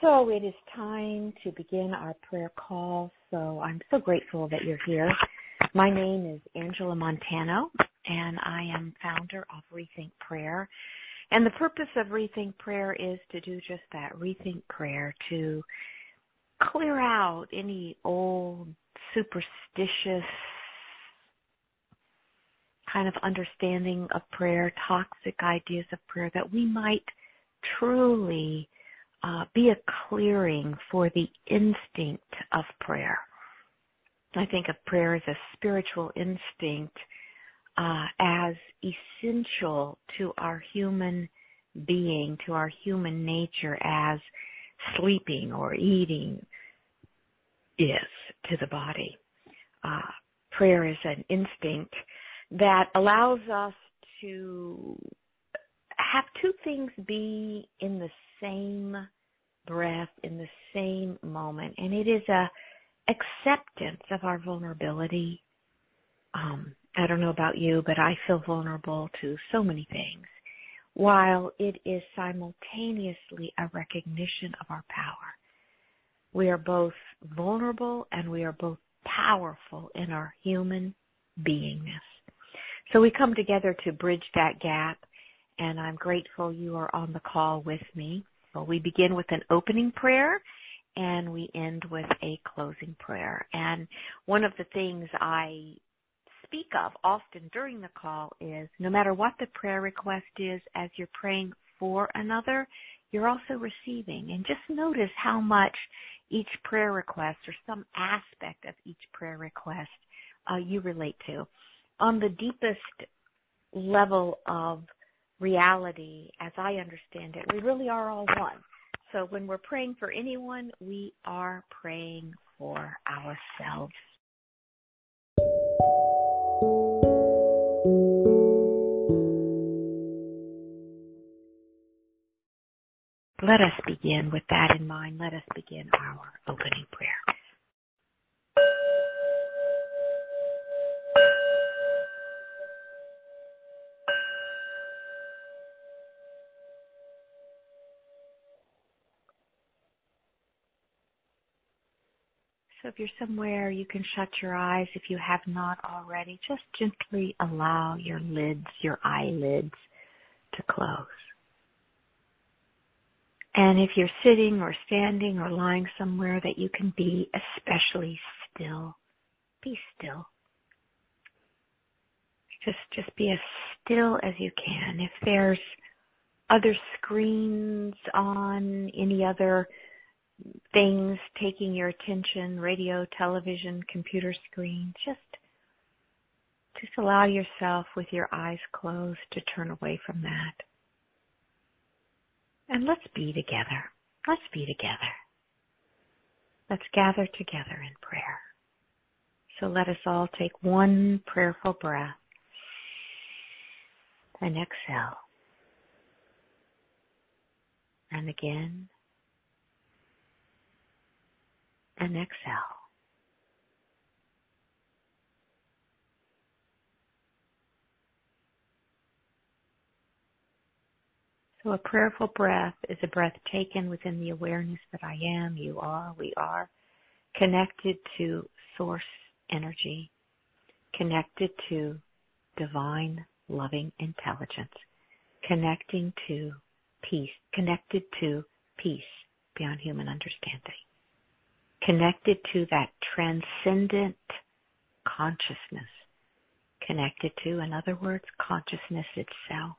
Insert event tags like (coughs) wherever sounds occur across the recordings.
So it is time to begin our prayer call. So I'm so grateful that you're here. My name is Angela Montano, and I am founder of Rethink Prayer. And the purpose of Rethink Prayer is to do just that rethink prayer, to clear out any old, superstitious kind of understanding of prayer, toxic ideas of prayer, that we might truly uh, be a clearing for the instinct of prayer. I think of prayer as a spiritual instinct uh, as essential to our human being, to our human nature, as sleeping or eating is to the body. Uh, prayer is an instinct that allows us to have two things be in the same breath, in the same moment, and it is a acceptance of our vulnerability. Um, I don't know about you, but I feel vulnerable to so many things, while it is simultaneously a recognition of our power. We are both vulnerable and we are both powerful in our human beingness. So we come together to bridge that gap, and I'm grateful you are on the call with me. Well, we begin with an opening prayer and we end with a closing prayer. And one of the things I speak of often during the call is no matter what the prayer request is, as you're praying for another, you're also receiving. And just notice how much each prayer request or some aspect of each prayer request uh, you relate to. On the deepest level of reality, as I understand it, we really are all one. So when we're praying for anyone, we are praying for ourselves. Let us begin with that in mind. Let us begin our opening prayer. If you're somewhere, you can shut your eyes if you have not already. Just gently allow your lids, your eyelids to close. And if you're sitting or standing or lying somewhere that you can be especially still, be still. Just just be as still as you can. If there's other screens on, any other things taking your attention, radio, television, computer screen, just just allow yourself with your eyes closed to turn away from that. And let's be together. Let's be together. Let's gather together in prayer. So let us all take one prayerful breath and exhale. And again and exhale. So a prayerful breath is a breath taken within the awareness that I am, you are, we are, connected to source energy, connected to divine loving intelligence, connecting to peace, connected to peace beyond human understanding connected to that transcendent consciousness, connected to, in other words, consciousness itself.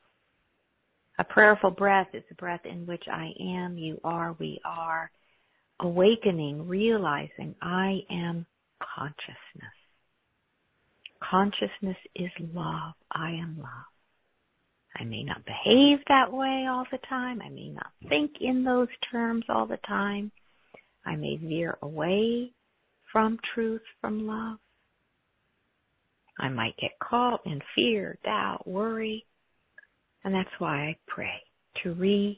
A prayerful breath is a breath in which I am, you are, we are, awakening, realizing I am consciousness. Consciousness is love. I am love. I may not behave that way all the time. I may not think in those terms all the time. I may veer away from truth, from love. I might get caught in fear, doubt, worry. And that's why I pray to reset,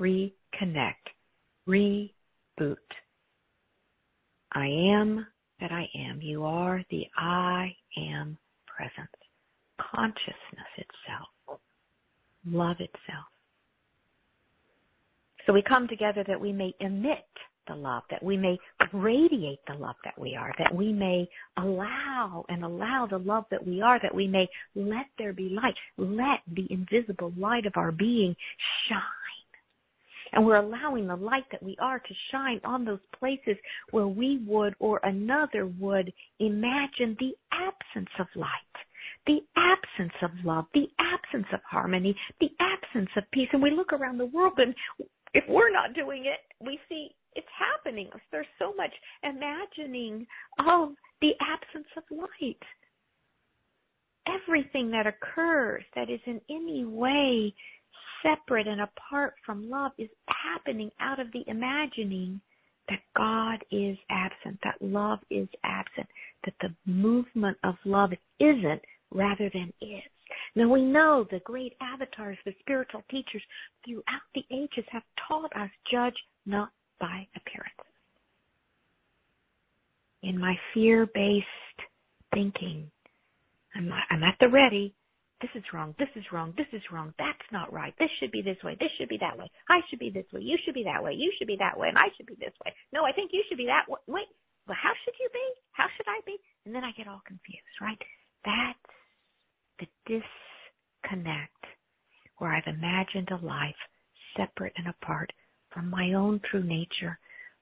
reconnect, reboot. I am that I am. You are the I am presence, consciousness itself, love itself. So we come together that we may emit the love, that we may radiate the love that we are, that we may allow and allow the love that we are, that we may let there be light, let the invisible light of our being shine. And we're allowing the light that we are to shine on those places where we would or another would imagine the absence of light, the absence of love, the absence of harmony, the absence of peace. And we look around the world and if we're not doing it, we see it's happening. There's so much imagining of the absence of light. Everything that occurs that is in any way separate and apart from love is happening out of the imagining that God is absent, that love is absent, that the movement of love isn't rather than is. Now we know the great avatars, the spiritual teachers throughout the ages have taught us judge not by appearances. In my fear based thinking, I'm, I'm at the ready. This is wrong. This is wrong. This is wrong. That's not right. This should be this way. This should be that way. I should be this way. You should be that way. You should be that way. And I should be this way. No, I think you should be that way. Wait, well, how should you be? How should I be? And then I get all confused, right? That's the disconnect where I've imagined a life separate and apart from my own true nature,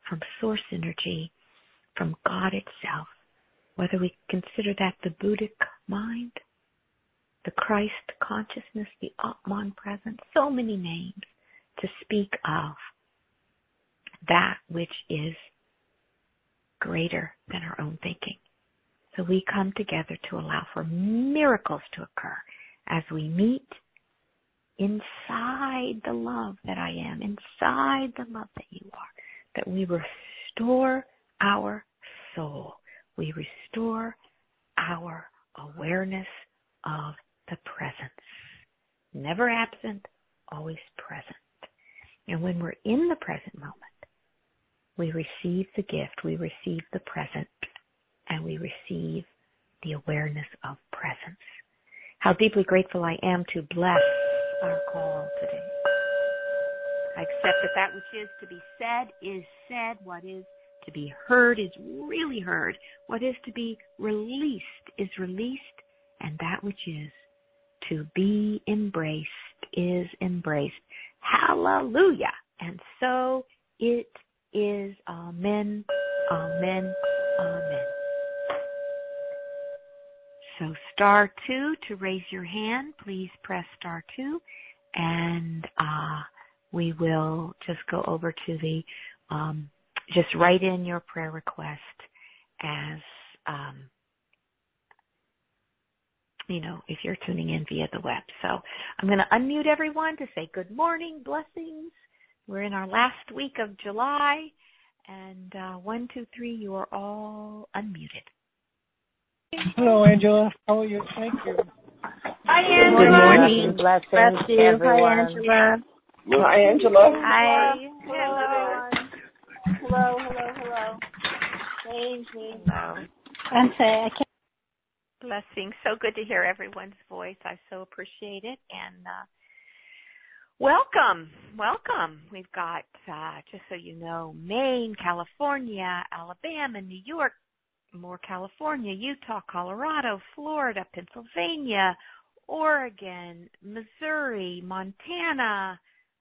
from source energy, from God itself, whether we consider that the Buddhic mind, the Christ consciousness, the Atman presence, so many names to speak of that which is greater than our own thinking. So we come together to allow for miracles to occur as we meet inside the love that I am, inside the love that you are, that we restore our soul. We restore our awareness of the presence. Never absent, always present. And when we're in the present moment, we receive the gift, we receive the present, and we receive the awareness of presence. How deeply grateful I am to bless our call today. I accept that that which is to be said is said. What is to be heard is really heard. What is to be released is released. And that which is to be embraced is embraced. Hallelujah. And so it is. Amen. Amen. Amen. So star two to raise your hand. Please press star two and uh, we will just go over to the um, just write in your prayer request as um, you know if you're tuning in via the web. So I'm going to unmute everyone to say good morning, blessings. We're in our last week of July, and uh, one, two, three, you are all unmuted. Hello, Angela. How are you? Thank you. Hi, Angela. Good morning. Blessings, Bless you. everyone. Hi, Angela. Hi, Angela. Hi. Hello. Hello, hello, hello. Angie. Hello. I'm sorry, I can't. Blessings. So good to hear everyone's voice. I so appreciate it. And uh, welcome, welcome. We've got, uh, just so you know, Maine, California, Alabama, New York, more California, Utah, Colorado, Florida, Pennsylvania, Oregon, Missouri, Montana,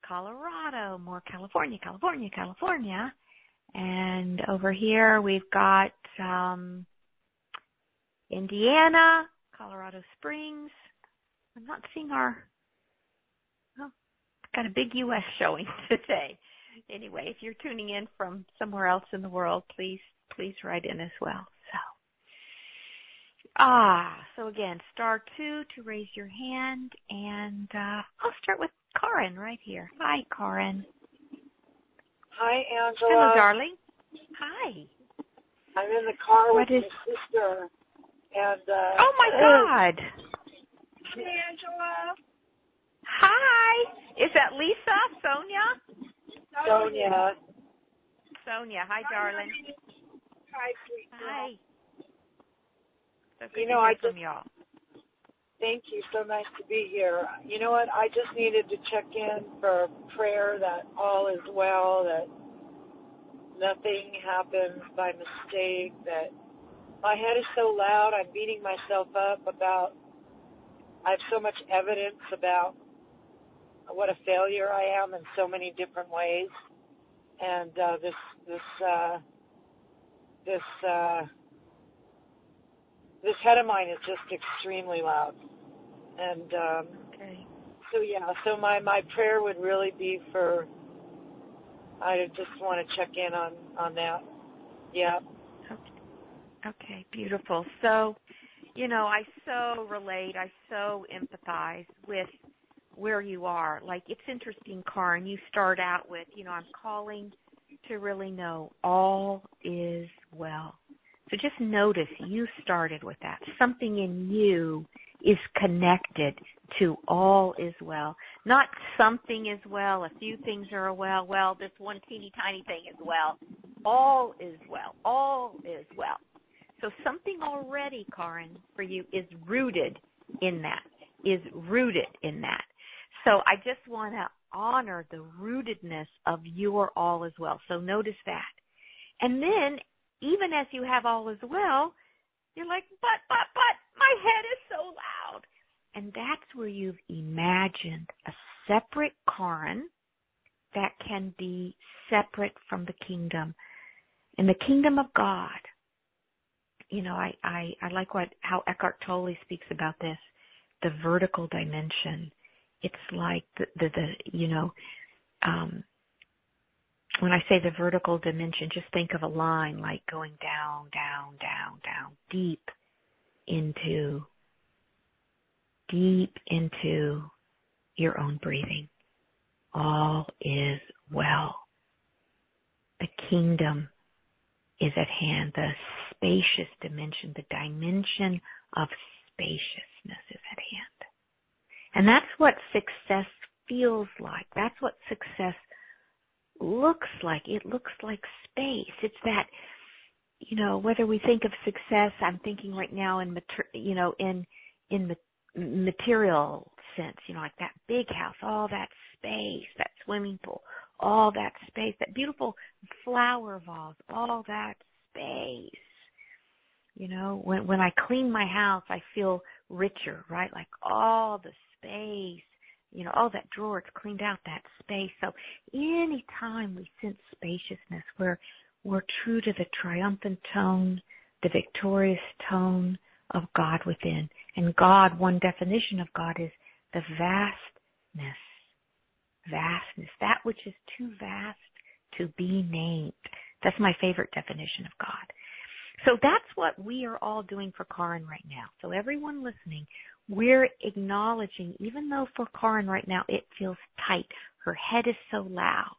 Colorado, more California, California, California. And over here we've got um Indiana, Colorado Springs. I'm not seeing our oh, got a big US showing (laughs) today. Anyway, if you're tuning in from somewhere else in the world, please please write in as well. So Ah, so again, star two to raise your hand, and uh, I'll start with Karin right here. Hi, Karin. Hi, Angela. Hello, darling. Hi. I'm in the car What with is- my sister. And uh Oh my God. Hey, Angela. Hi. Is that Lisa? Sonia? Sonia. Sonia. Hi, darling. Hi, sweet girl. Hi. So You know, I just- y'all. Thank you. So nice to be here. You know what? I just needed to check in for prayer that all is well, that nothing happened by mistake, that my head is so loud, I'm beating myself up about, I have so much evidence about what a failure I am in so many different ways. And uh, this, this, uh, this, uh, this head of mine is just extremely loud. And um, Okay. so yeah, so my my prayer would really be for. I just want to check in on on that. Yeah. Okay, okay, beautiful. So, you know, I so relate, I so empathize with where you are. Like, it's interesting, Karin, you start out with, you know, I'm calling to really know all is well. So just notice you started with that. Something in you is connected to all is well. Not something is well, a few things are well, well, this one teeny tiny thing is well. All is well. All is well. So something already, Karin, for you is rooted in that, is rooted in that. So I just want to honor the rootedness of your all as well. So notice that. And then, even as you have all as well, you're like, but, but, but, my head is so loud. And that's where you've imagined a separate Karin that can be separate from the kingdom. In the kingdom of God, you know, I, I, I like what how Eckhart Tolle speaks about this, the vertical dimension. It's like the the, the you know, um when I say the vertical dimension, just think of a line like going down, down, down, down, deep into deep into your own breathing. All is well. The kingdom is at hand. The spacious dimension, the dimension of spaciousness is at hand. And that's what success feels like. That's what success looks like. It looks like space. It's that, you know, whether we think of success, I'm thinking right now in, mater, you know, in, in material sense, you know, like that big house, all that space, that swimming pool, all that space, that beautiful flower vase, all that space. You know, when when I clean my house, I feel richer, right? Like all the space, you know, all that drawer, it's cleaned out that space. So anytime we sense spaciousness, we're we're true to the triumphant tone, the victorious tone of God within. And God, one definition of God is the vastness. Vastness. That which is too vast to be named. That's my favorite definition of God. So that's what we are all doing for Karin right now. So everyone listening, we're acknowledging, even though for Karin right now it feels tight, her head is so loud,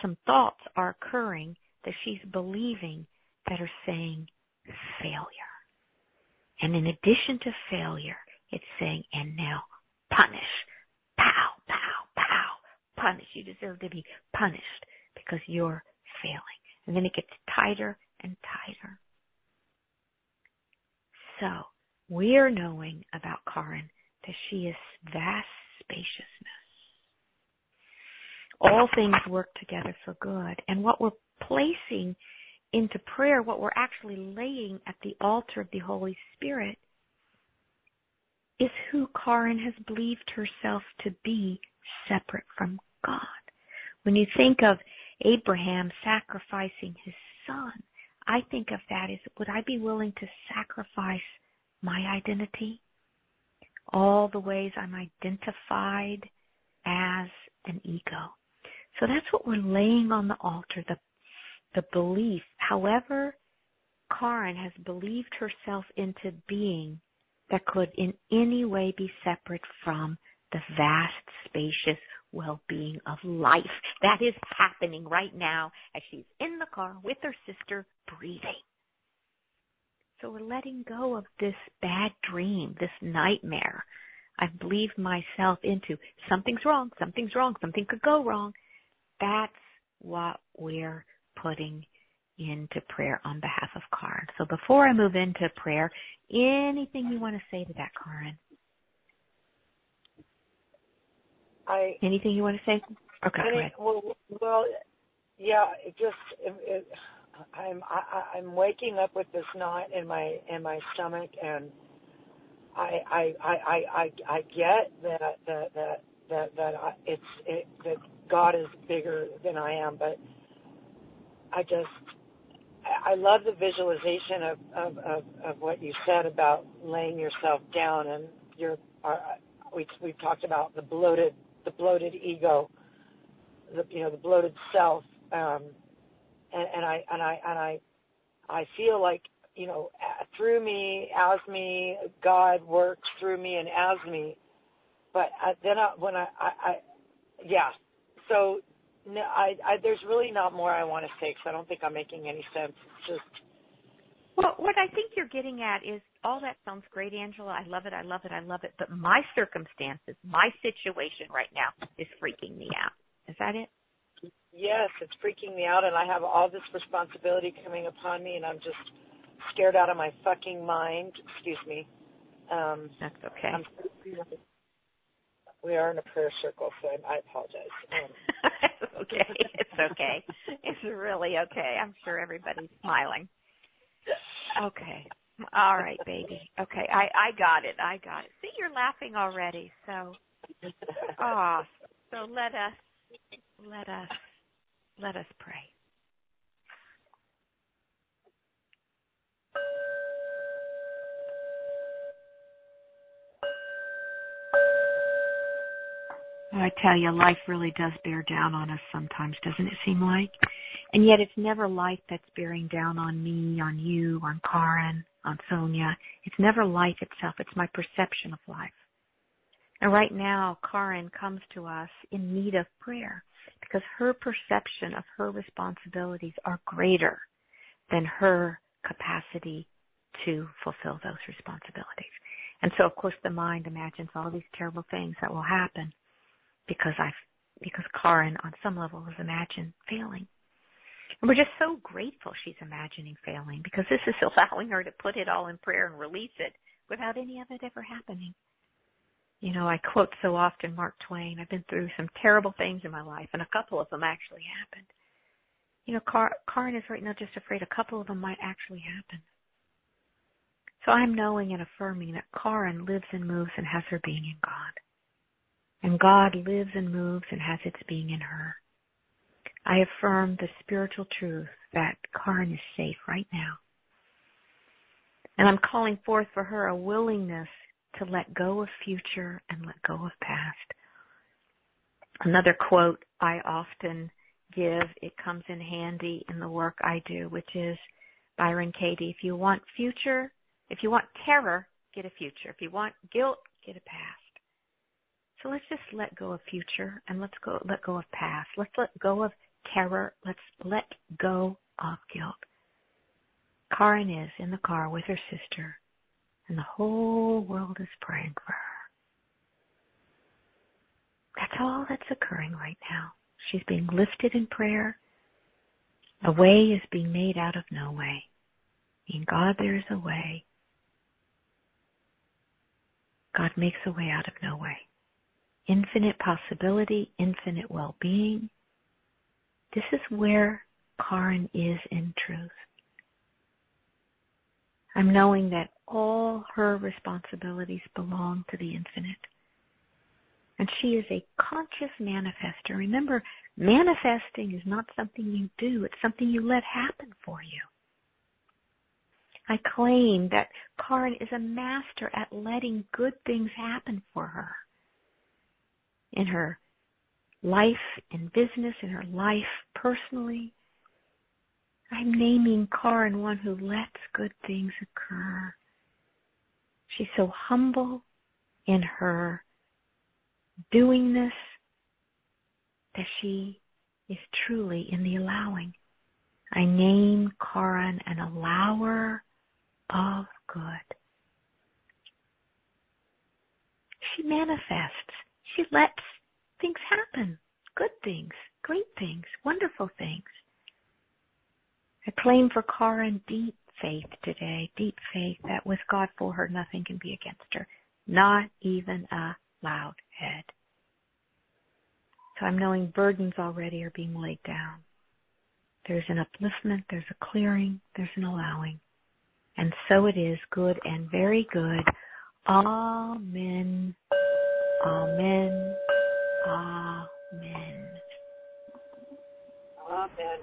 some thoughts are occurring that she's believing that are saying failure. And in addition to failure, it's saying, and now punish. Pow, pow, pow. Punish. You deserve to be punished because you're failing. And then it gets tighter and tighter. So, we're knowing about Karin that she is vast spaciousness. All things work together for good. And what we're placing into prayer, what we're actually laying at the altar of the Holy Spirit is who Karin has believed herself to be separate from God. When you think of Abraham sacrificing his son, I think of that as would I be willing to sacrifice my identity? All the ways I'm identified as an ego. So that's what we're laying on the altar, the the belief, however Karin has believed herself into being that could in any way be separate from the vast, spacious well-being of life that is happening right now as she's in the car with her sister breathing. So we're letting go of this bad dream, this nightmare I've believed myself into. Something's wrong, something's wrong, something could go wrong. That's what we're putting into prayer on behalf of Karin. So before I move into prayer, anything you want to say to that, Karin? I Anything you want to say? Okay, go any, ahead. well, well, yeah. It just it, it, I'm I, I'm waking up with this knot in my in my stomach, and I I I I I, get that that that that that I, it's it, that God is bigger than I am, but I just I love the visualization of of of, of what you said about laying yourself down and your our, we we've talked about the bloated the bloated ego, the you know the bloated self, um, and, and I and I and I I feel like you know through me as me God works through me and as me, but I, then I, when I, I I yeah so no I, I there's really not more I want to say because I don't think I'm making any sense. It's just Well, what I think you're getting at is all that sounds great, Angela. I love it. I love it. I love it. But my circumstances, my situation right now is freaking me out. Is that it? Yes, it's freaking me out, and I have all this responsibility coming upon me, and I'm just scared out of my fucking mind. Excuse me. Um, That's okay. I'm, we are in a prayer circle, so I, I apologize. Um, it's (laughs) okay. It's okay. It's really okay. I'm sure everybody's smiling. Okay. All right, baby. Okay. I I got it. I got it. See, you're laughing already. So, ah, so let us let us let us pray. Oh, I tell you, life really does bear down on us sometimes, doesn't it seem like? And yet it's never life that's bearing down on me, on you, on Karen, on Sonia. It's never life itself. It's my perception of life. And right now, Karen comes to us in need of prayer because her perception of her responsibilities are greater than her capacity to fulfill those responsibilities. And so, of course, the mind imagines all these terrible things that will happen because I, because Karen on some level has imagined failing. And we're just so grateful she's imagining failing because this is allowing her to put it all in prayer and release it without any of it ever happening. You know, I quote so often Mark Twain, I've been through some terrible things in my life and a couple of them actually happened. You know, Car- Karen is right now just afraid a couple of them might actually happen. So I'm knowing and affirming that Karen lives and moves and has her being in God. And God lives and moves and has its being in her. I affirm the spiritual truth that Karen is safe right now. And I'm calling forth for her a willingness to let go of future and let go of past. Another quote I often give, it comes in handy in the work I do, which is Byron Katie. If you want future, if you want terror, get a future. If you want guilt, get a past. So let's just let go of future and let's go let go of past. Let's let go of terror. Let's let go of guilt. Karen is in the car with her sister, and the whole world is praying for her. That's all that's occurring right now. She's being lifted in prayer. A way is being made out of no way. In God there is a way. God makes a way out of no way. Infinite possibility, infinite well-being. This is where Karen is in truth. I'm knowing that all her responsibilities belong to the infinite. And she is a conscious manifester. Remember, manifesting is not something you do, it's something you let happen for you. I claim that Karen is a master at letting good things happen for her in her life, in business, in her life personally. I'm naming Karin one who lets good things occur. She's so humble in her doingness that she is truly in the allowing. I name Karin an allower of good. She manifests. She lets things happen. Good things, great things, wonderful things. I claim for Karen deep faith today, deep faith that with God for her, nothing can be against her. Not even a loud head. So I'm knowing burdens already are being laid down. There's an upliftment, there's a clearing, there's an allowing. And so it is, good and very good. Amen. Amen. Amen. Amen.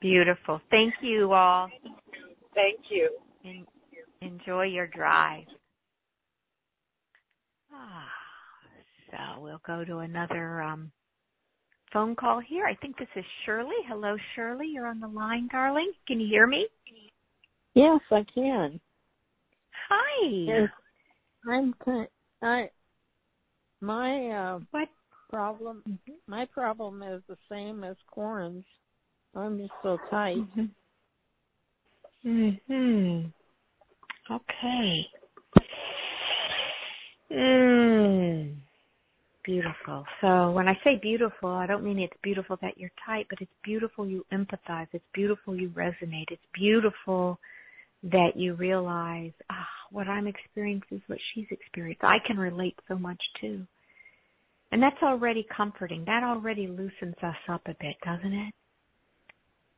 Beautiful. Thank you all. Thank you. En- enjoy your drive. Ah, so we'll go to another um, phone call here. I think this is Shirley. Hello, Shirley. You're on the line, darling. Can you hear me? Yes, I can. Hi. Yes, I'm kind. I my uh, What? Problem. My problem is the same as Corin's. I'm just so tight. Mhm. Mhm. Okay. Mm. Beautiful. So when I say beautiful, I don't mean it's beautiful that you're tight, but it's beautiful you empathize. It's beautiful you resonate. It's beautiful that you realize, ah, what I'm experiencing is what she's experienced. I can relate so much too. And that's already comforting. That already loosens us up a bit, doesn't it?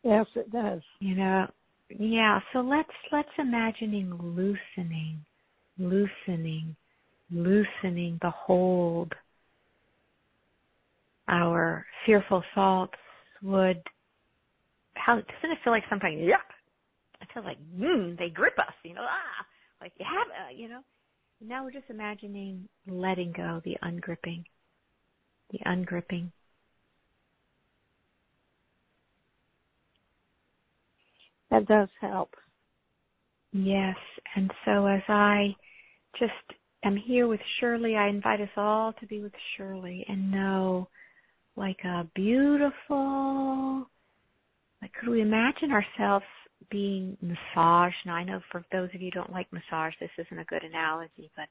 Yes, it does. You know, yeah. So let's let's imagining loosening, loosening, loosening the hold. Our fearful thoughts would. How doesn't it feel like something? Yep. It feels like mm, they grip us. You know, ah, like you have, uh, you know. Now we're just imagining letting go, the ungripping, the ungripping. That does help. Yes. And so as I just am here with Shirley, I invite us all to be with Shirley and know like a beautiful, like could we imagine ourselves being massaged? Now I know for those of you who don't like massage, this isn't a good analogy, but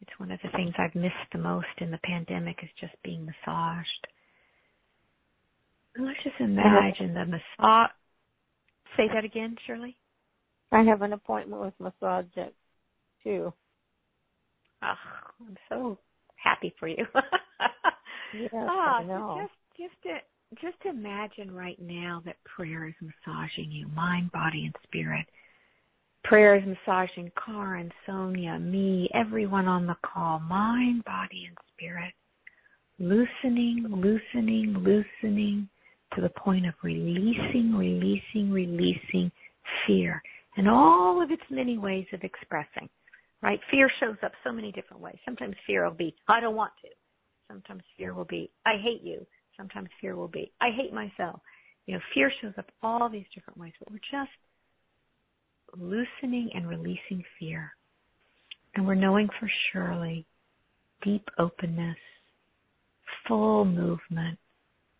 it's one of the things I've missed the most in the pandemic is just being massaged. And let's just imagine the massage. Say that again, Shirley. I have an appointment with massage at two. Oh, I'm so happy for you. (laughs) Yes, ah, know. just just to, just imagine right now that prayer is massaging you, mind, body, and spirit. Prayer is massaging Karen, Sonia, me, everyone on the call, mind, body, and spirit. Loosening, loosening, loosening to the point of releasing, releasing, releasing fear and all of its many ways of expressing. Right? Fear shows up so many different ways. Sometimes fear will be, I don't want to. Sometimes fear will be, I hate you. Sometimes fear will be, I hate myself. You know, fear shows up all these different ways, but we're just loosening and releasing fear. And we're knowing for Shirley deep openness, full movement,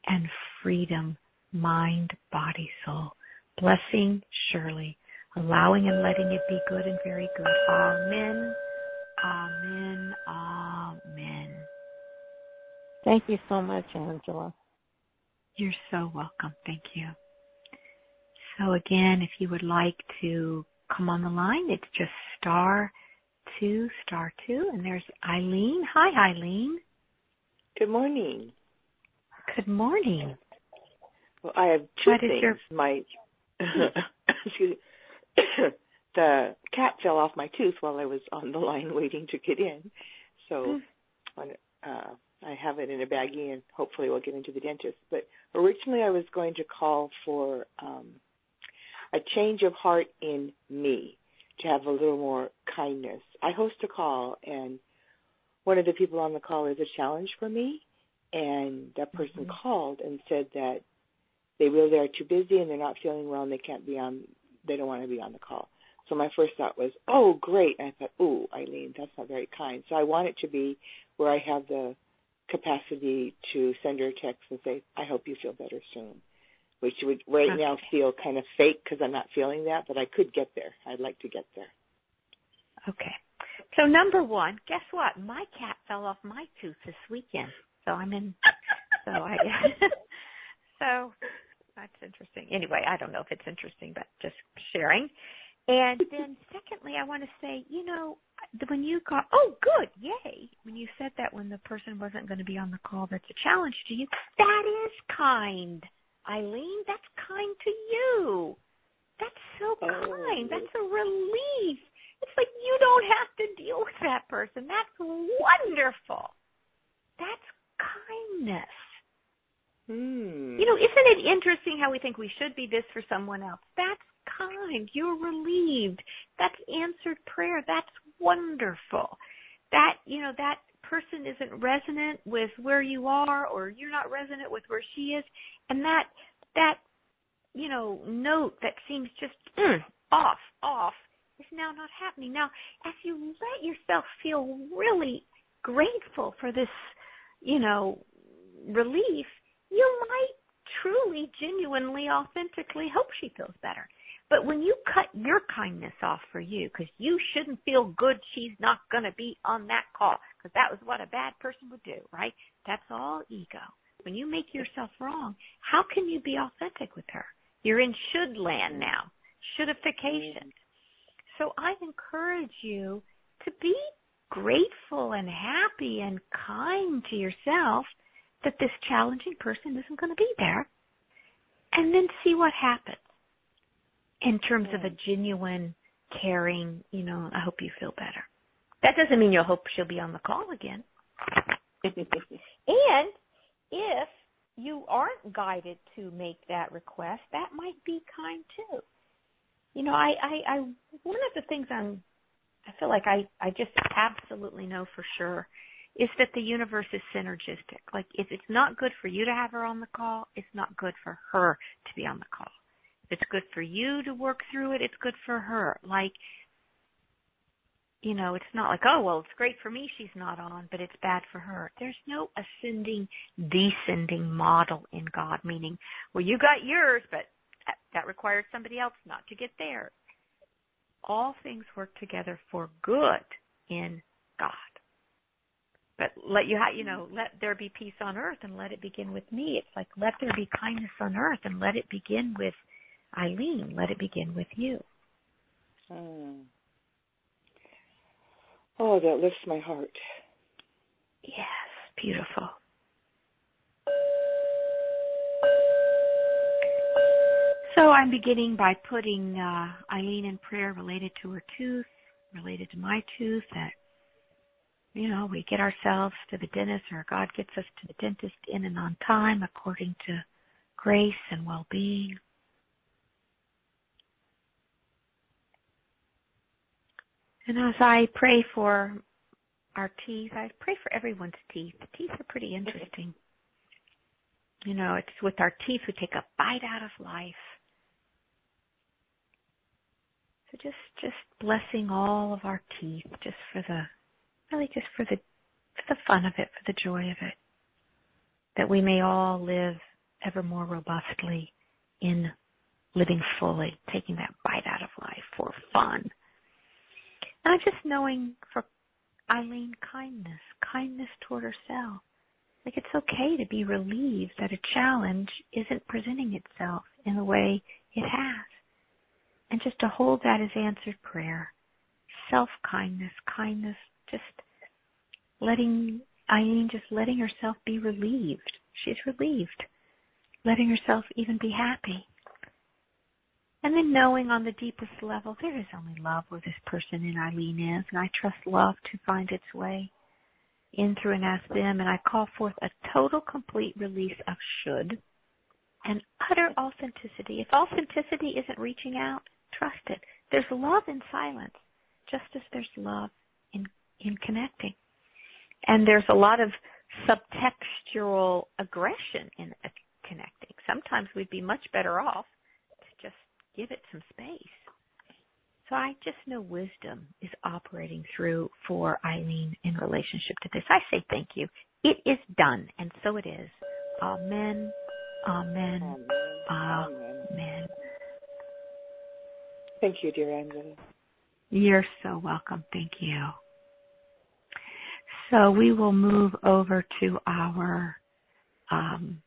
and freedom, mind, body, soul. Blessing Shirley, allowing and letting it be good and very good. Amen. Amen. Amen. Thank you so much, Angela. You're so welcome. Thank you. So again, if you would like to come on the line, it's just star two, star two, and there's Eileen. Hi, Eileen. Good morning. Good morning. Well, I have two What is things. your- My (coughs) excuse me. (coughs) the cat fell off my tooth while I was on the line waiting to get in. So when, uh, I have it in a baggie and hopefully we'll get into the dentist. But originally I was going to call for um, a change of heart in me to have a little more kindness. I host a call and one of the people on the call is a challenge for me and that person mm-hmm. called and said that they really are too busy and they're not feeling well and they can't be on they don't want to be on the call. So my first thought was, Oh great and I thought, Ooh, Eileen, that's not very kind. So I want it to be where I have the capacity to send her a text and say, I hope you feel better soon. Which would right now feel kind of fake because I'm not feeling that, but I could get there. I'd like to get there. Okay. So number one, guess what? My cat fell off my tooth this weekend. So I'm in. So I. (laughs) so that's interesting. Anyway, I don't know if it's interesting, but just sharing. And then secondly, I want to say, you know, when you got, oh, good, yay. When you said that when the person wasn't going to be on the call, that's a challenge to you. That is kind, Eileen. That's kind to you. That's so Oh. kind. That's a relief. It's like you don't have to deal with that person. That's wonderful. That's kindness. Hmm. You know, isn't it interesting how we think we should be this for someone else? That's kind. You're relieved. That's answered prayer. That's wonderful. That, you know, that person isn't resonant with where you are or you're not resonant with where she is. And that, that, you know, note that seems just mm, off, off is now not happening. Now, as you let yourself feel really grateful for this, you know, relief, you might truly, genuinely, authentically hope she feels better. But when you cut your kindness off for you, because you shouldn't feel good she's not going to be on that call, because that was what a bad person would do, right? That's all ego. When you make yourself wrong, how can you be authentic with her? You're in should land now, shouldification. So I encourage you to be grateful and happy and kind to yourself that this challenging person isn't going to be there. And then see what happens in terms of a genuine, caring, you know, I hope you feel better. That doesn't mean you'll hope she'll be on the call again. (laughs) And if you aren't guided to make that request, that might be kind too. You know, I, I, I one of the things I'm I feel like I, I just absolutely know for sure is that the universe is synergistic. Like if it's not good for you to have her on the call, it's not good for her to be on the call. If it's good for you to work through it, it's good for her. Like you know, it's not like, oh, well, it's great for me she's not on, but it's bad for her. There's no ascending, descending model in God, meaning, well, you got yours, but that, requires somebody else not to get there. All things work together for good in God. But let you, ha- you know, let there be peace on earth and let it begin with me. It's like let there be kindness on earth and let it begin with Eileen. Let it begin with you. Hmm. Oh, that lifts my heart. Yes, beautiful. So I'm beginning by putting uh, Eileen in prayer related to her tooth, related to my tooth, that, you know, we get ourselves to the dentist or God gets us to the dentist in and on time according to grace and well-being. And as I pray for our teeth, I pray for everyone's teeth. Teeth are pretty interesting. You know, it's with our teeth we take a bite out of life. So just just blessing all of our teeth just for the really just for the for the fun of it, for the joy of it. That we may all live ever more robustly in living fully, taking that bite out of life for fun. And just knowing for Eileen kindness, kindness toward herself. Like it's okay to be relieved that a challenge isn't presenting itself in the way it has. And just to hold that as answered prayer. Self kindness, kindness, just letting Eileen just letting herself be relieved. She's relieved. Letting herself even be happy. And then knowing on the deepest level there is only love where this person in Eileen is, and I trust love to find its way in through and ask them, and I call forth a total complete release of should and utter authenticity. If authenticity isn't reaching out, trust it. There's love in silence, just as there's love in in connecting. And there's a lot of subtextual aggression in uh, connecting. Sometimes we'd be much better off give it some space. So I just know wisdom is operating through for Eileen in relationship to this. I say thank you. It is done, and so it is. Amen. Amen. Amen. Thank you, dear Angela. You're so welcome. Thank you. So we will move over to our um,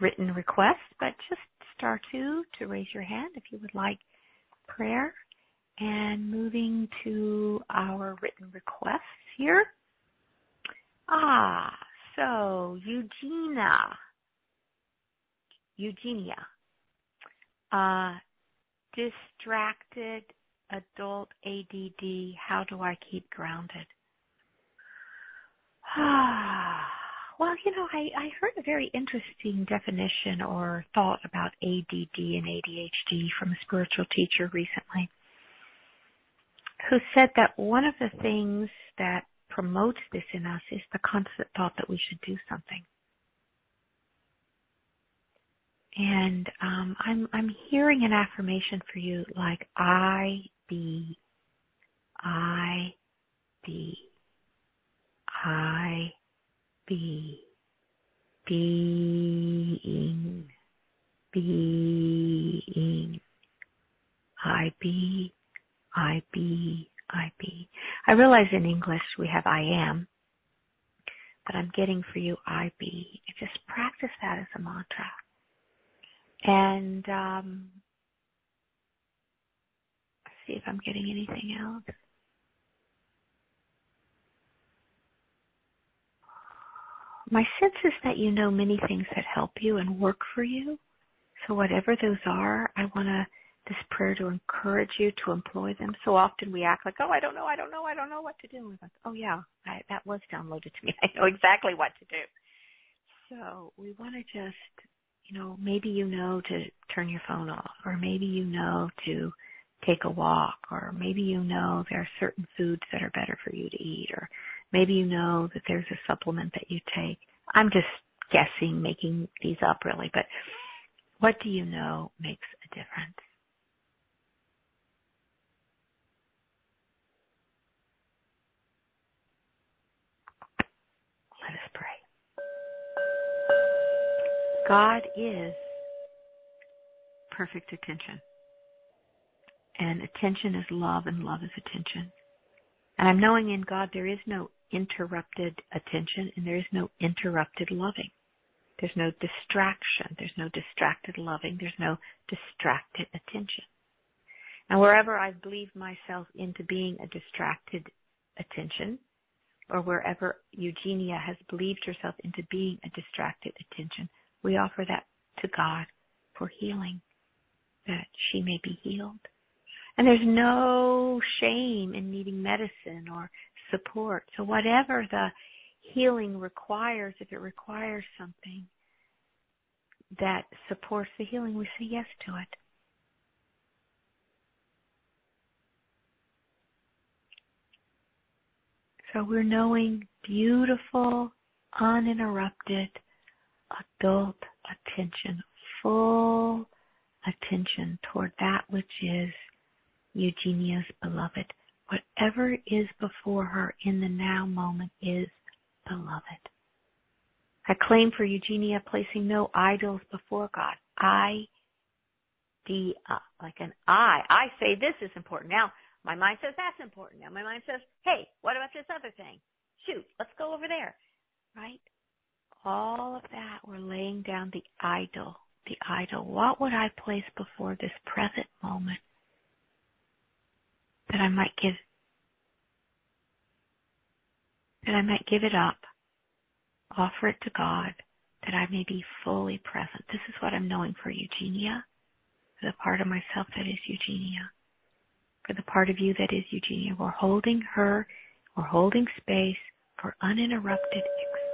written request, but just star two to raise your hand if you would like prayer. And moving to our written requests here. Ah, so Eugenia. Eugenia. Uh, distracted adult ADD. How do I keep grounded? (sighs) well, you know, I, I heard a very interesting definition or thought about ADD and ADHD from a spiritual teacher recently who said that one of the things that promotes this in us is the constant thought that we should do something. And um, I'm I'm hearing an affirmation for you like I be I be I be being being I be I be I be. I realize in English we have I am, but I'm getting for you I be. Just practice that as a mantra. And um, see if I'm getting anything else. My sense is that you know many things that help you and work for you. So whatever those are, I want to this prayer to encourage you to employ them. So often we act like, oh, I don't know, I don't know, I don't know what to do. We're like, oh yeah, I, that was downloaded to me. (laughs) I know exactly what to do. So we want to just you know, maybe you know to turn your phone off, or maybe you know to take a walk, or maybe you know there are certain foods that are better for you to eat, or maybe you know that there's a supplement that you take. I'm just guessing, making these up really, but what do you know makes a difference? Let us pray. God is perfect attention. And attention is love, and love is attention. And I'm knowing in God there is no interrupted attention, and there is no interrupted loving. There's no distraction. There's no distracted loving. There's no distracted attention. And wherever I've believed myself into being a distracted attention, or wherever Eugenia has believed herself into being a distracted attention, we offer that to God for healing, that she may be healed. And there's no shame in needing medicine or support. So whatever the healing requires, if it requires something that supports the healing, we say yes to it. So we're knowing beautiful, uninterrupted adult attention, full attention toward that which is Eugenia's beloved. Whatever is before her in the now moment is beloved. I claim for Eugenia placing no idols before God. I, D, uh, like an I. I say this is important. Now, my mind says that's important. Now, my mind says, hey, what about this other thing? Shoot, let's go over there. Right? all of that, we're laying down the idol. The idol. What would I place before this present moment that I might give that I might give it up, offer it to God, that I may be fully present. This is what I'm knowing for Eugenia, for the part of myself that is Eugenia, for the part of you that is Eugenia. We're holding her, we're holding space for uninterrupted,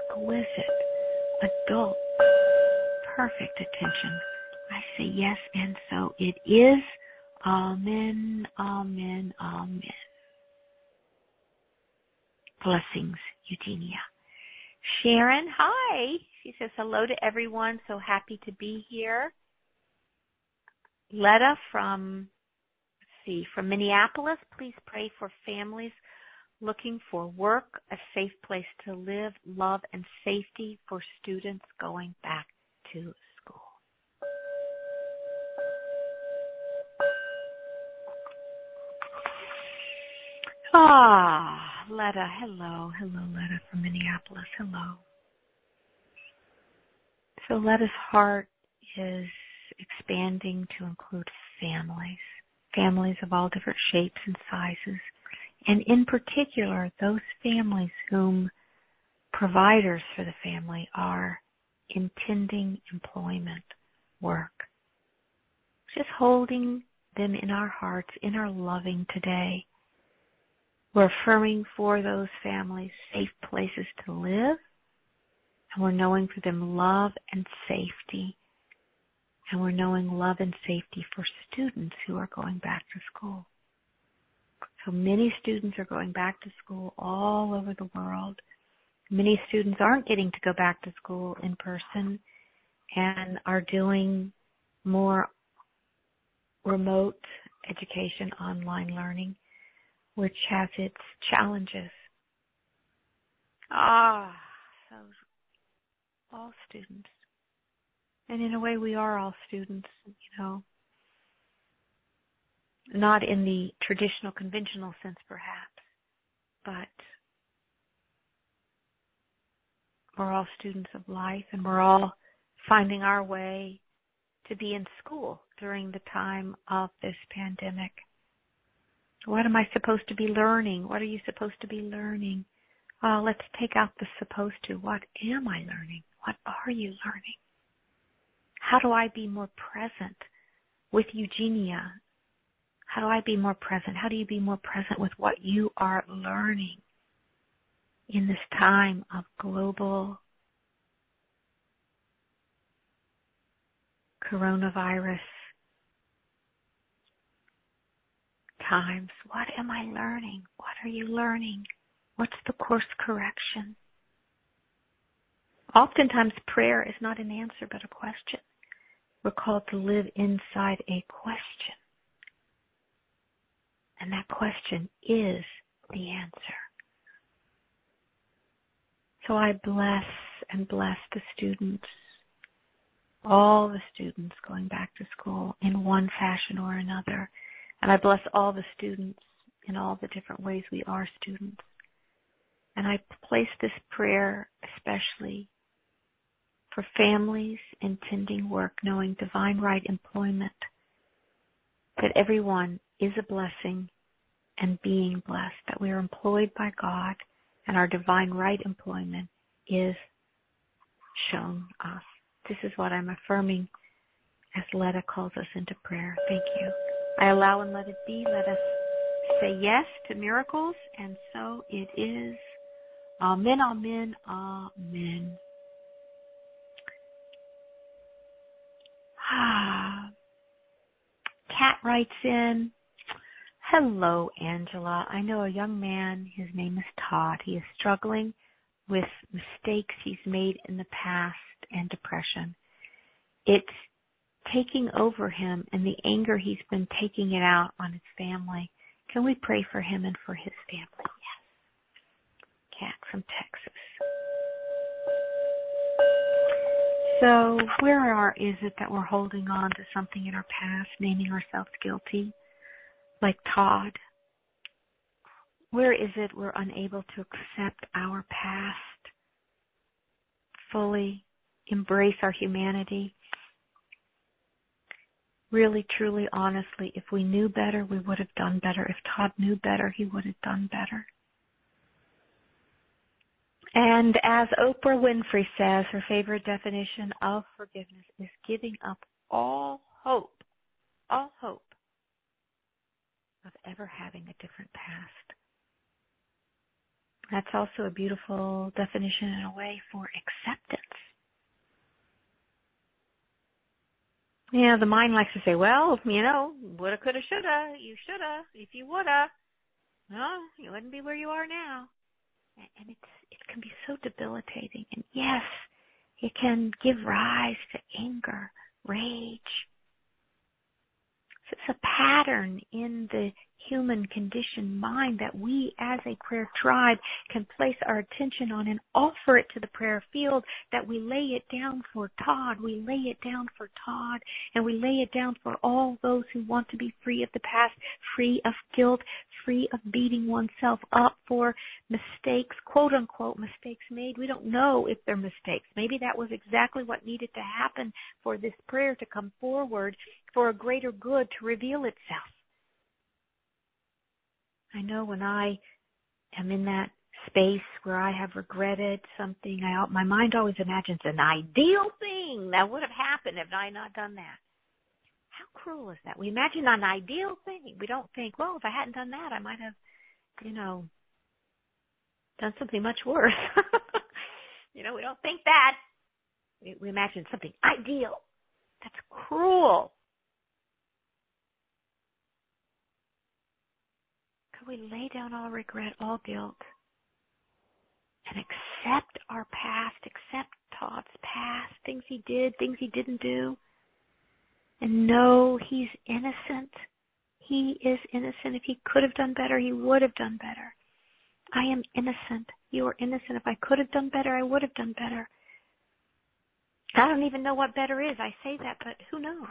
exquisite adult, perfect attention. I say yes, and so it is. Amen, amen, amen. Blessings, Eugenia. Sharon, hi. She says hello to everyone. So happy to be here. Letta from, let's see, from Minneapolis. Please pray for families looking for work, a safe place to live, love, and safety for students going back to Ah, Letta, hello. Hello, Letta from Minneapolis. Hello. So Letta's heart is expanding to include families. families of all different shapes and sizes, and in particular, those families whom providers for the family are intending employment work. Just holding them in our hearts, in our loving today. We're affirming for those families safe places to live, and we're knowing for them love and safety. And we're knowing love and safety for students who are going back to school. So many students are going back to school all over the world. Many students aren't getting to go back to school in person and are doing more remote education, online learning, which has its challenges. Ah, so all students. And in a way, we are all students, you know. Not in the traditional, conventional sense, perhaps, but we're all students of life and we're all finding our way to be in school during the time of this pandemic. What am I supposed to be learning? What are you supposed to be learning? Uh, let's take out the supposed to. What am I learning? What are you learning? How do I be more present with Eugenia? How do I be more present? How do you be more present with what you are learning in this time of global coronavirus times. What am I learning? What are you learning? What's the course correction? Oftentimes, prayer is not an answer but a question. We're called to live inside a question. And that question is the answer. So I bless and bless the students all the students going back to school in one fashion or another. And I bless all the students in all the different ways we are students. And I place this prayer especially for families intending work, knowing divine right employment, that everyone is a blessing and being blessed, that we are employed by God and our divine right employment is shown us. This is what I'm affirming as Letta calls us into prayer. Thank you. I allow and let it be. Let us say yes to miracles, and so it is. Amen, amen, amen. (sighs) Kat writes in, Hello, Angela. I know a young man. His name is Todd. He is struggling with mistakes he's made in the past and depression. It's taking over him and the anger he's been taking it out on his family. Can we pray for him and for his family? Yes. Cat from Texas. So, where are, is it that we're holding on to something in our past, naming ourselves guilty, like Todd? Where is it we're unable to accept our past fully embrace our humanity. Really, truly, honestly, if we knew better, we would have done better. If Todd knew better, he would have done better. And as Oprah Winfrey says, her favorite definition of forgiveness is giving up all hope, all hope of ever having a different past. That's also a beautiful definition in a way for acceptance. Yeah, the mind likes to say, well, you know, woulda, coulda, shoulda, you shoulda, if you woulda, no, you wouldn't be where you are now. And it's, it can be so debilitating. And yes, it can give rise to anger, rage. So it's a pattern in the human conditioned mind that we as a prayer tribe can place our attention on and offer it to the prayer field that we lay it down for Todd. We lay it down for Todd and we lay it down for all those who want to be free of the past, free of guilt, free of beating oneself up for mistakes, quote unquote mistakes made. We don't know if they're mistakes. Maybe that was exactly what needed to happen for this prayer to come forward for a greater good to reveal itself. I know when I am in that space where I have regretted something, I my mind always imagines an ideal thing that would have happened if I not done that. How cruel is that? We imagine an ideal thing. We don't think, well, if I hadn't done that, I might have, you know, done something much worse. (laughs) you know, we don't think that. We, we imagine something ideal. That's cruel. We lay down all regret, all guilt, and accept our past, accept Todd's past, things he did, things he didn't do, and know he's innocent? He is innocent. If he could have done better, he would have done better. I am innocent. You are innocent. If I could have done better, I would have done better. I don't even know what better is. I say that, but who knows?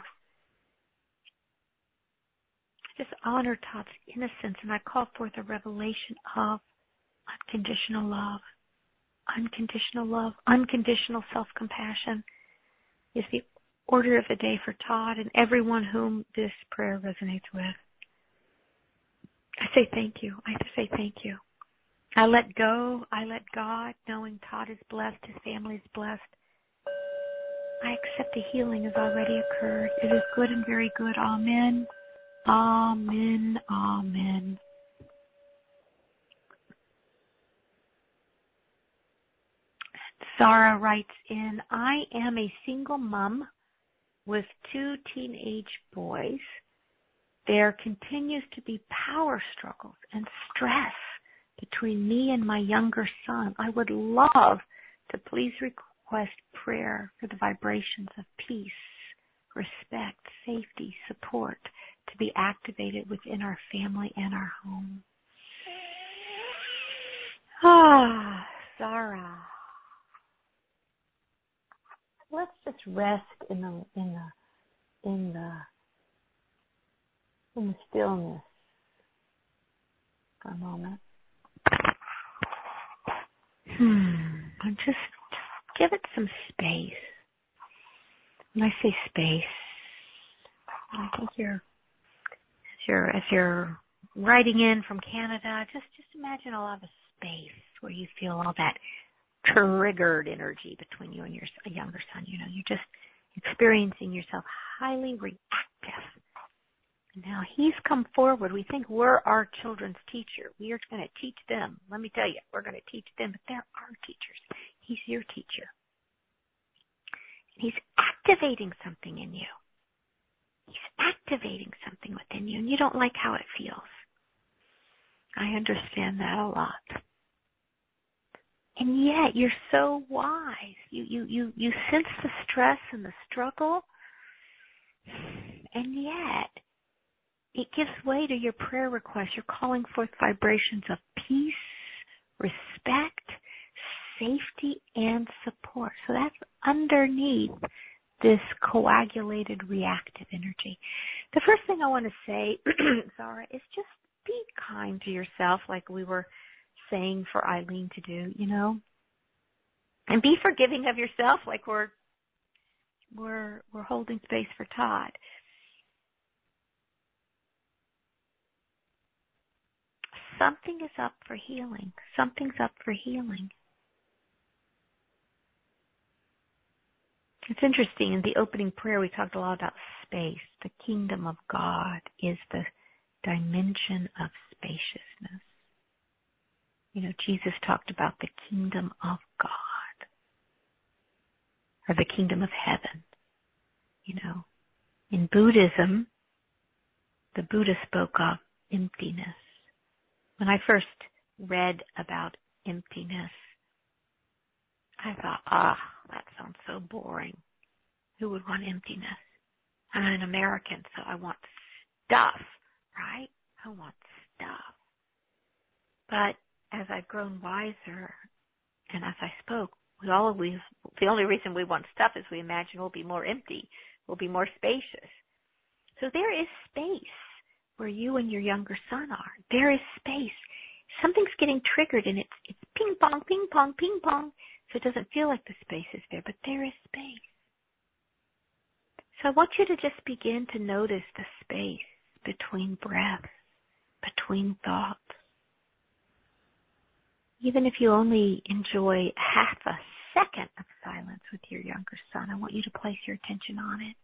Just honor Todd's innocence and I call forth a revelation of unconditional love. Unconditional love, unconditional self compassion is the order of the day for Todd and everyone whom this prayer resonates with. I say thank you. I say thank you. I let go. I let God, knowing Todd is blessed, his family is blessed. I accept the healing has already occurred. It is good and very good. Amen. Amen. Amen. Sarah writes in, I am a single mom with two teenage boys. There continues to be power struggles and stress between me and my younger son. I would love to please request prayer for the vibrations of peace, respect, safety, support to be activated within our family and our home. Ah, Sarah. Let's just rest in the in the in the in the stillness for a moment. Hmm. And just give it some space. When I say space, I think you're you're as you're writing in from Canada, just just imagine a lot of space where you feel all that triggered energy between you and your younger son. You know, you're just experiencing yourself highly reactive now he's come forward. We think we're our children's teacher. We are going to teach them. Let me tell you, we're going to teach them, but they're our teachers. He's your teacher. He's activating something in you. Activating something within you, and you don't like how it feels. I understand that a lot. And yet you're so wise. You you you you sense the stress and the struggle. And yet it gives way to your prayer request. You're calling forth vibrations of peace, respect, safety, and support. So that's underneath this coagulated reactive energy. The first thing I want to say, (clears throat) Zara, is just be kind to yourself, like we were saying for Eileen to do, you know? And be forgiving of yourself, like we're we're we're holding space for Todd. something is up for healing. Something's up for healing. It's interesting. In the opening prayer, we talked a lot about space. The kingdom of God is the dimension of spaciousness. You know, Jesus talked about the kingdom of God or the kingdom of heaven. You know, in Buddhism, the Buddha spoke of emptiness when I first read about emptiness, I thought, ah, that sounds so boring. Who would want emptiness? I'm an American, so I want stuff, right? I want stuff. But as I've grown wiser and as I spoke, we always, the only reason we want stuff is we imagine we'll be more empty, we'll be more spacious. So there is space where you and your younger son are. There is space. Something's getting triggered and it's it's ping pong, ping pong, ping pong. So it doesn't feel like the space is there, but there is space. So I want you to just begin to notice the space between breaths, between thoughts. Even if you only enjoy half a second of silence with your younger son, I want you to place your attention on it.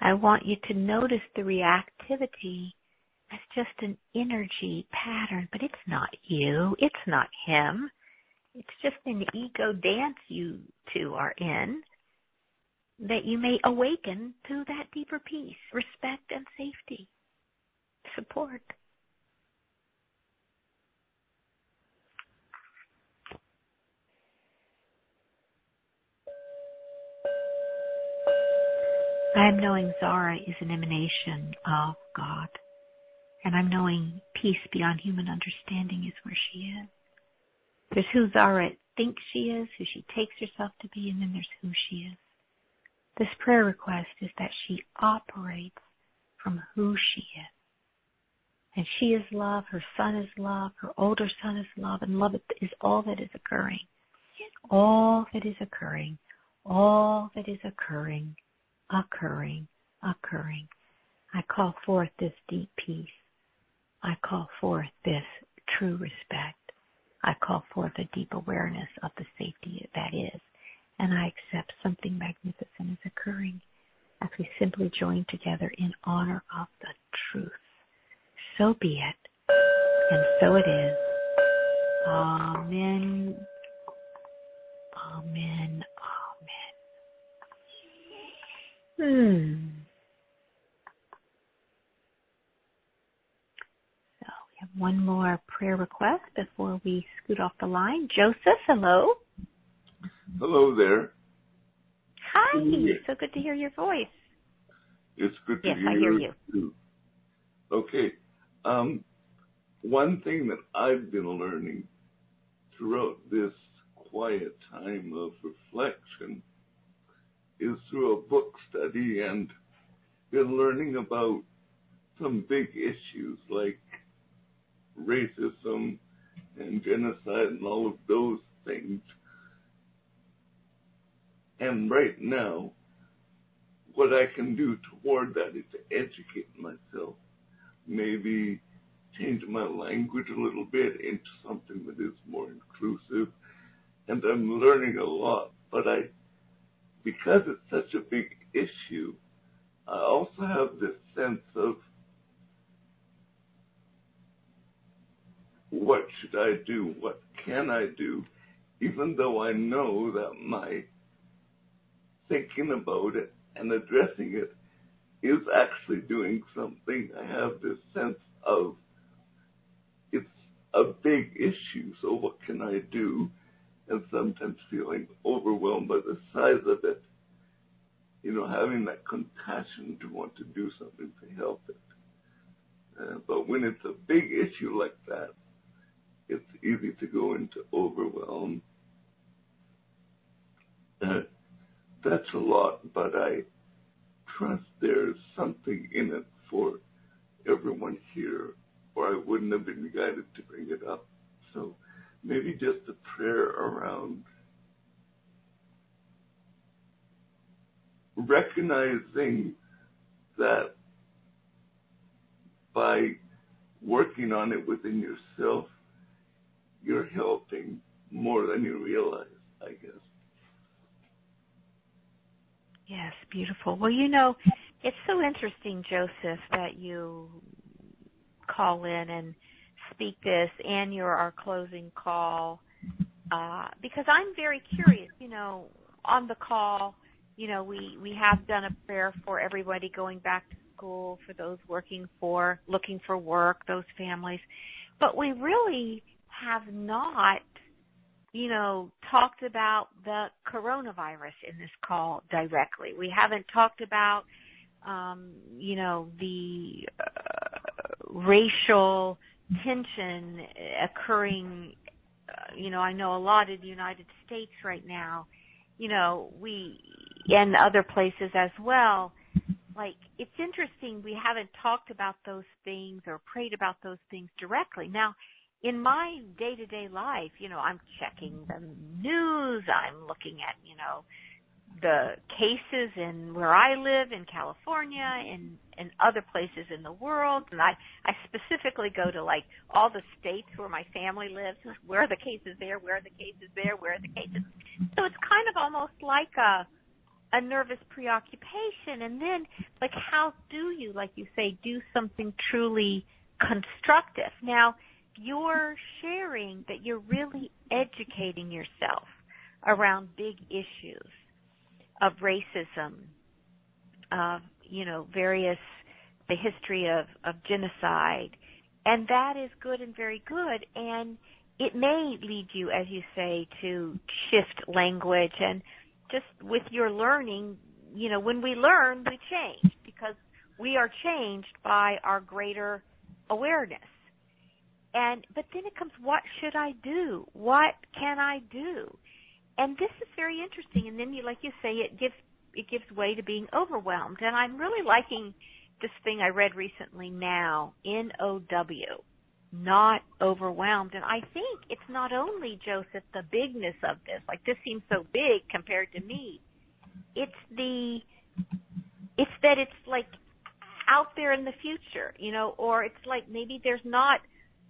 I want you to notice the reactivity as just an energy pattern, but it's not you, it's not him. It's just an ego dance you two are in that you may awaken to that deeper peace, respect, and safety, support. I am knowing Zara is an emanation of God. And I'm knowing peace beyond human understanding is where she is. There's who Zara thinks she is, who she takes herself to be, and then there's who she is. This prayer request is that she operates from who she is. And she is love, her son is love, her older son is love, and love is all that is occurring. All that is occurring, all that is occurring, occurring, occurring. I call forth this deep peace. I call forth this true respect. I call forth a deep awareness of the safety that is. And I accept something magnificent is occurring as we simply join together in honor of the truth. So be it. And so it is. Amen. Amen. Amen. Hmm. have one more prayer request before we scoot off the line. Joseph, hello. Hello there. Hi. So good to hear your voice. It's good to yes, hear, I hear you. Too. Okay. Um, one thing that I've been learning throughout this quiet time of reflection is through a book study and been learning about some big issues like racism and genocide and all of those things. And right now, what I can do toward that is to educate myself, maybe change my language a little bit into something that is more inclusive. And I'm learning a lot, but I, because it's such a big issue, I also have this sense of what should I do? What can I do? Even though I know that my thinking about it and addressing it is actually doing something, I have this sense of it's a big issue, so what can I do? And sometimes feeling overwhelmed by the size of it, you know, having that compassion to want to do something to help it. Uh, but when it's a big issue like that, it's easy to go into overwhelm. Uh, that's a lot, but I trust there's something in it for everyone here, or I wouldn't have been guided to bring it up. So maybe just a prayer around recognizing that by working on it within yourself, you're helping more than you realize, I guess. Yes, beautiful. Well, you know, it's so interesting, Joseph, that you call in and speak this and you're our closing call. Uh, because I'm very curious, you know, on the call, you know, we, we have done a prayer for everybody going back to school, for those working for, looking for work, those families. But we really have not, you know, talked about the coronavirus in this call directly. We haven't talked about, um, you know, the uh, racial tension occurring. Uh, you know, I know a lot in the United States right now. You know, we and other places as well. Like it's interesting we haven't talked about those things or prayed about those things directly. Now, in my day to day life, you know, I'm checking the news, I'm looking at, you know, the cases in where I live in California and and other places in the world. And I I specifically go to like all the states where my family lives where are the cases there where are the cases there where are the cases. So it's kind of almost like a a nervous preoccupation. And then like how do you like you say do something truly constructive? Now you're sharing that you're really educating yourself around big issues of racism, of you know various the history of of genocide, and that is good and very good, and it may lead you, as you say, to shift language. And just with your learning, you know, when we learn, we change because we are changed by our greater awareness. And but then it comes what should I do? What can I do? and this is very interesting. And then you, like you say, it gives it gives way to being overwhelmed. And I'm really liking this thing I read recently. Now, N O W, not overwhelmed. And I think it's not only Joseph the bigness of this. Like this seems so big compared to me. It's the it's that it's like out there in the future, you know, or it's like maybe there's not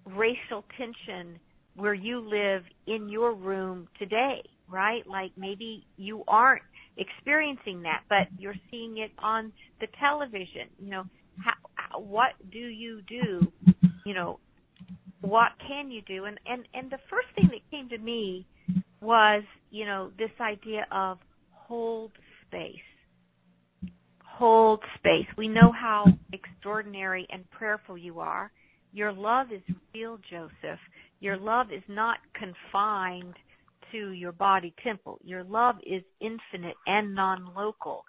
racial tension where you live in your room today right? Like maybe you aren't experiencing that, but you're seeing it on the television. You know, how, what do you do? You know, what can you do? And and and the first thing that came to me was, you know, this idea of hold space. Hold space. We know how extraordinary and prayerful you are. Your love is real, Joseph. Your love is not confined to your body temple. Your love is infinite and non-local.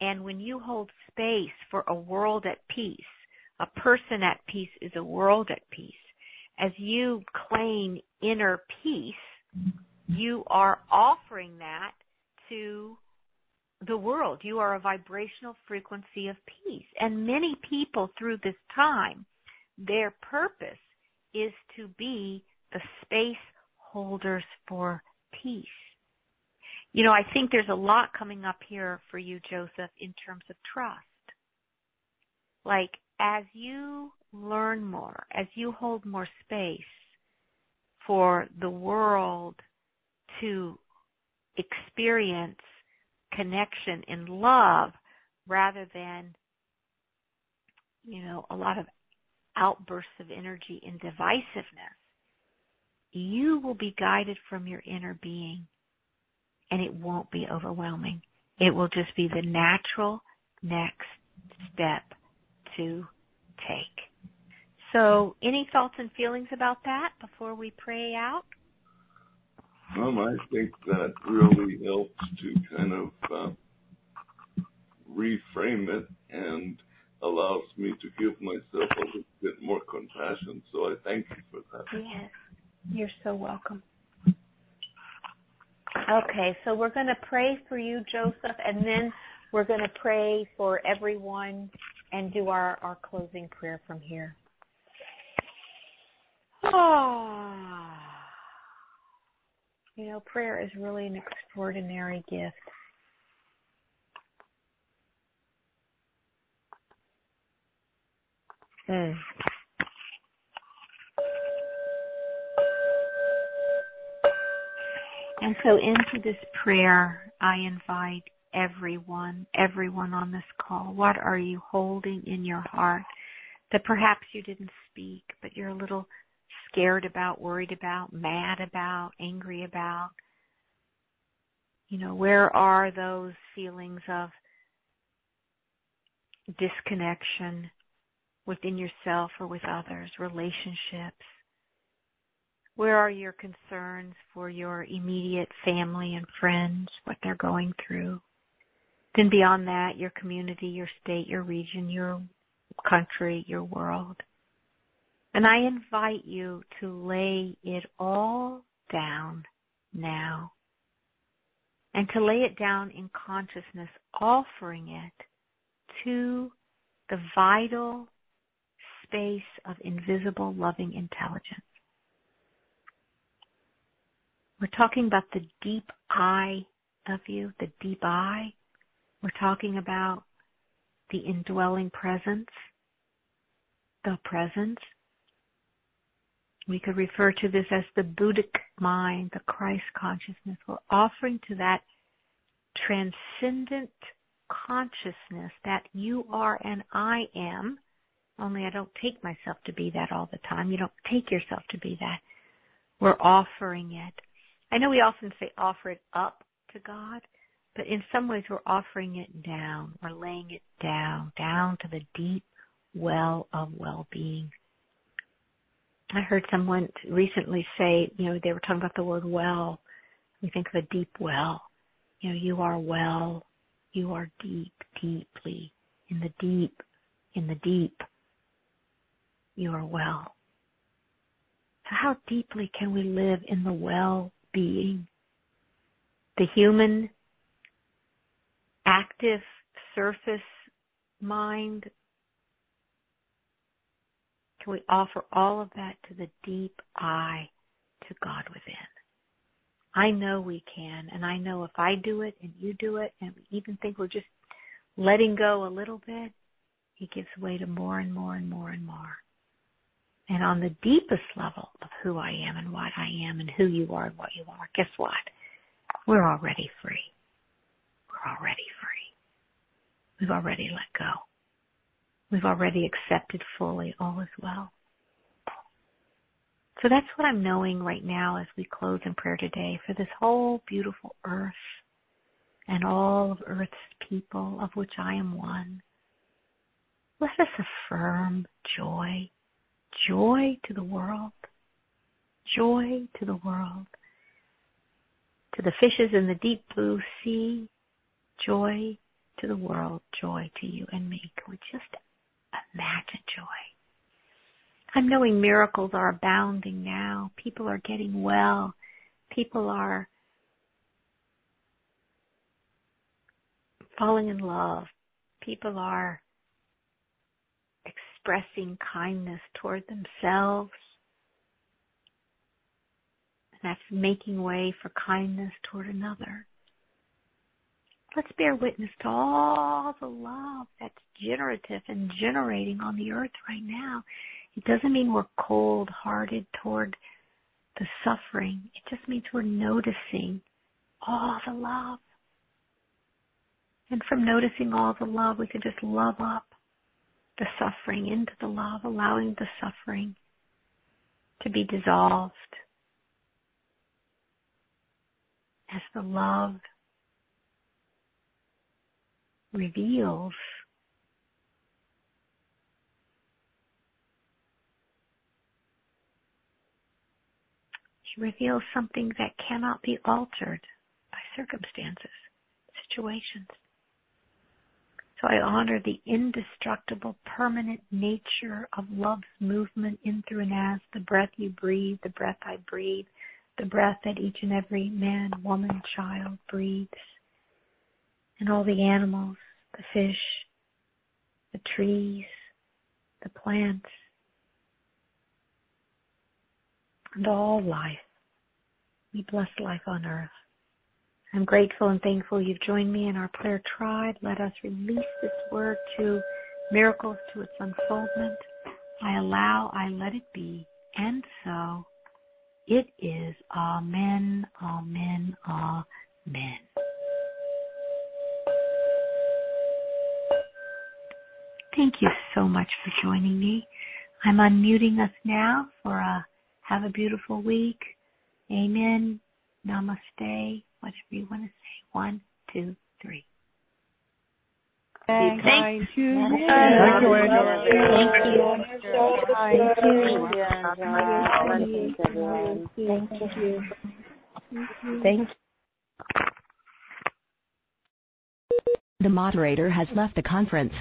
And when you hold space for a world at peace, a person at peace is a world at peace. As you claim inner peace, you are offering that to the world. You are a vibrational frequency of peace. And many people through this time, their purpose is to be the space holders for peace. You know, I think there's a lot coming up here for you, Joseph, in terms of trust. Like, as you learn more, as you hold more space for the world to experience connection in love rather than, you know, a lot of outbursts of energy and divisiveness, you will be guided from your inner being and it won't be overwhelming. It will just be the natural next step to take. So, any thoughts and feelings about that before we pray out? Um, I think that really helps to kind of uh, reframe it and allows me to give myself a little bit more compassion. So I thank you for that. Yes. You're so welcome. Okay, so we're going to pray for you, Joseph, and then we're going to pray for everyone and do our, our closing prayer from here. Ah. You know, prayer is really an extraordinary gift. Mm. And so into this prayer, I invite everyone, everyone on this call. What are you holding in your heart that perhaps you didn't speak, but you're a little scared about, worried about, mad about, angry about? You know, where are those feelings of disconnection within yourself or with others, relationships? Where are your concerns for your immediate family and friends, what they're going through? Then beyond that, your community, your state, your region, your country, your world. And I invite you to lay it all down now and to lay it down in consciousness, offering it to the vital space of invisible loving intelligence. We're talking about the deep I of you, the deep I. We're talking about the indwelling presence, the presence. We could refer to this as the Buddhic mind, the Christ consciousness. We're offering to that transcendent consciousness that you are and I am, only I don't take myself to be that all the time. You don't take yourself to be that. We're offering it. I know we often say offer it up to God, but in some ways we're offering it down. We're laying it down, down to the deep well of well-being. I heard someone recently say, you know, they were talking about the word well. We think of a deep well. You know, you are well. You are deep, deeply in the deep, in the deep. You are well. So how deeply can we live in the well-being? The human active surface mind? Can we offer all of that to the deep I, to God within? I know we can, and I know if I do it and you do it, and we even think we're just letting go a little bit, He gives way to more and more and more and more. And on the deepest level of who I am and what I am and who you are and what you are, guess what? We're already free. We're already free. We've already let go. We've already accepted fully all is well. So that's what I'm knowing right now as we close in prayer today for this whole beautiful earth and all of earth's people, of which I am one. Let us affirm joy, joy to the world, joy to the world, to the fishes in the deep blue sea, joy to the world, joy to you and me. Can we just imagine joy? I'm knowing miracles are abounding now. People are getting well. People are falling in love. People are expressing kindness toward themselves. And that's making way for kindness toward another. Let's bear witness to all the love that's generative and generating on the earth right now. It doesn't mean we're cold hearted toward the suffering. It just means we're noticing all the love. And from noticing all the love, we can just love up the suffering into the love, allowing the suffering to be dissolved as the love reveals reveals something that cannot be altered by circumstances, situations. So I honor the indestructible, permanent nature of love's movement in through and as the breath you breathe, the breath I breathe, the breath that each and every man, woman, child breathes and all the animals, the fish, the trees, the plants, and all life. We bless life on earth. I'm grateful and thankful you've joined me in our prayer tribe. Let us release this word to miracles to its unfoldment. I allow, I let it be, and so it is. Amen, amen, amen. Thank you so much for joining me. I'm unmuting us now for a have a beautiful week. Amen. Namaste. Whatever you want to say. One, two, three. Thank, Thank you. you. Thank you, Thank you. Thank you. Thank you. The moderator has left the conference.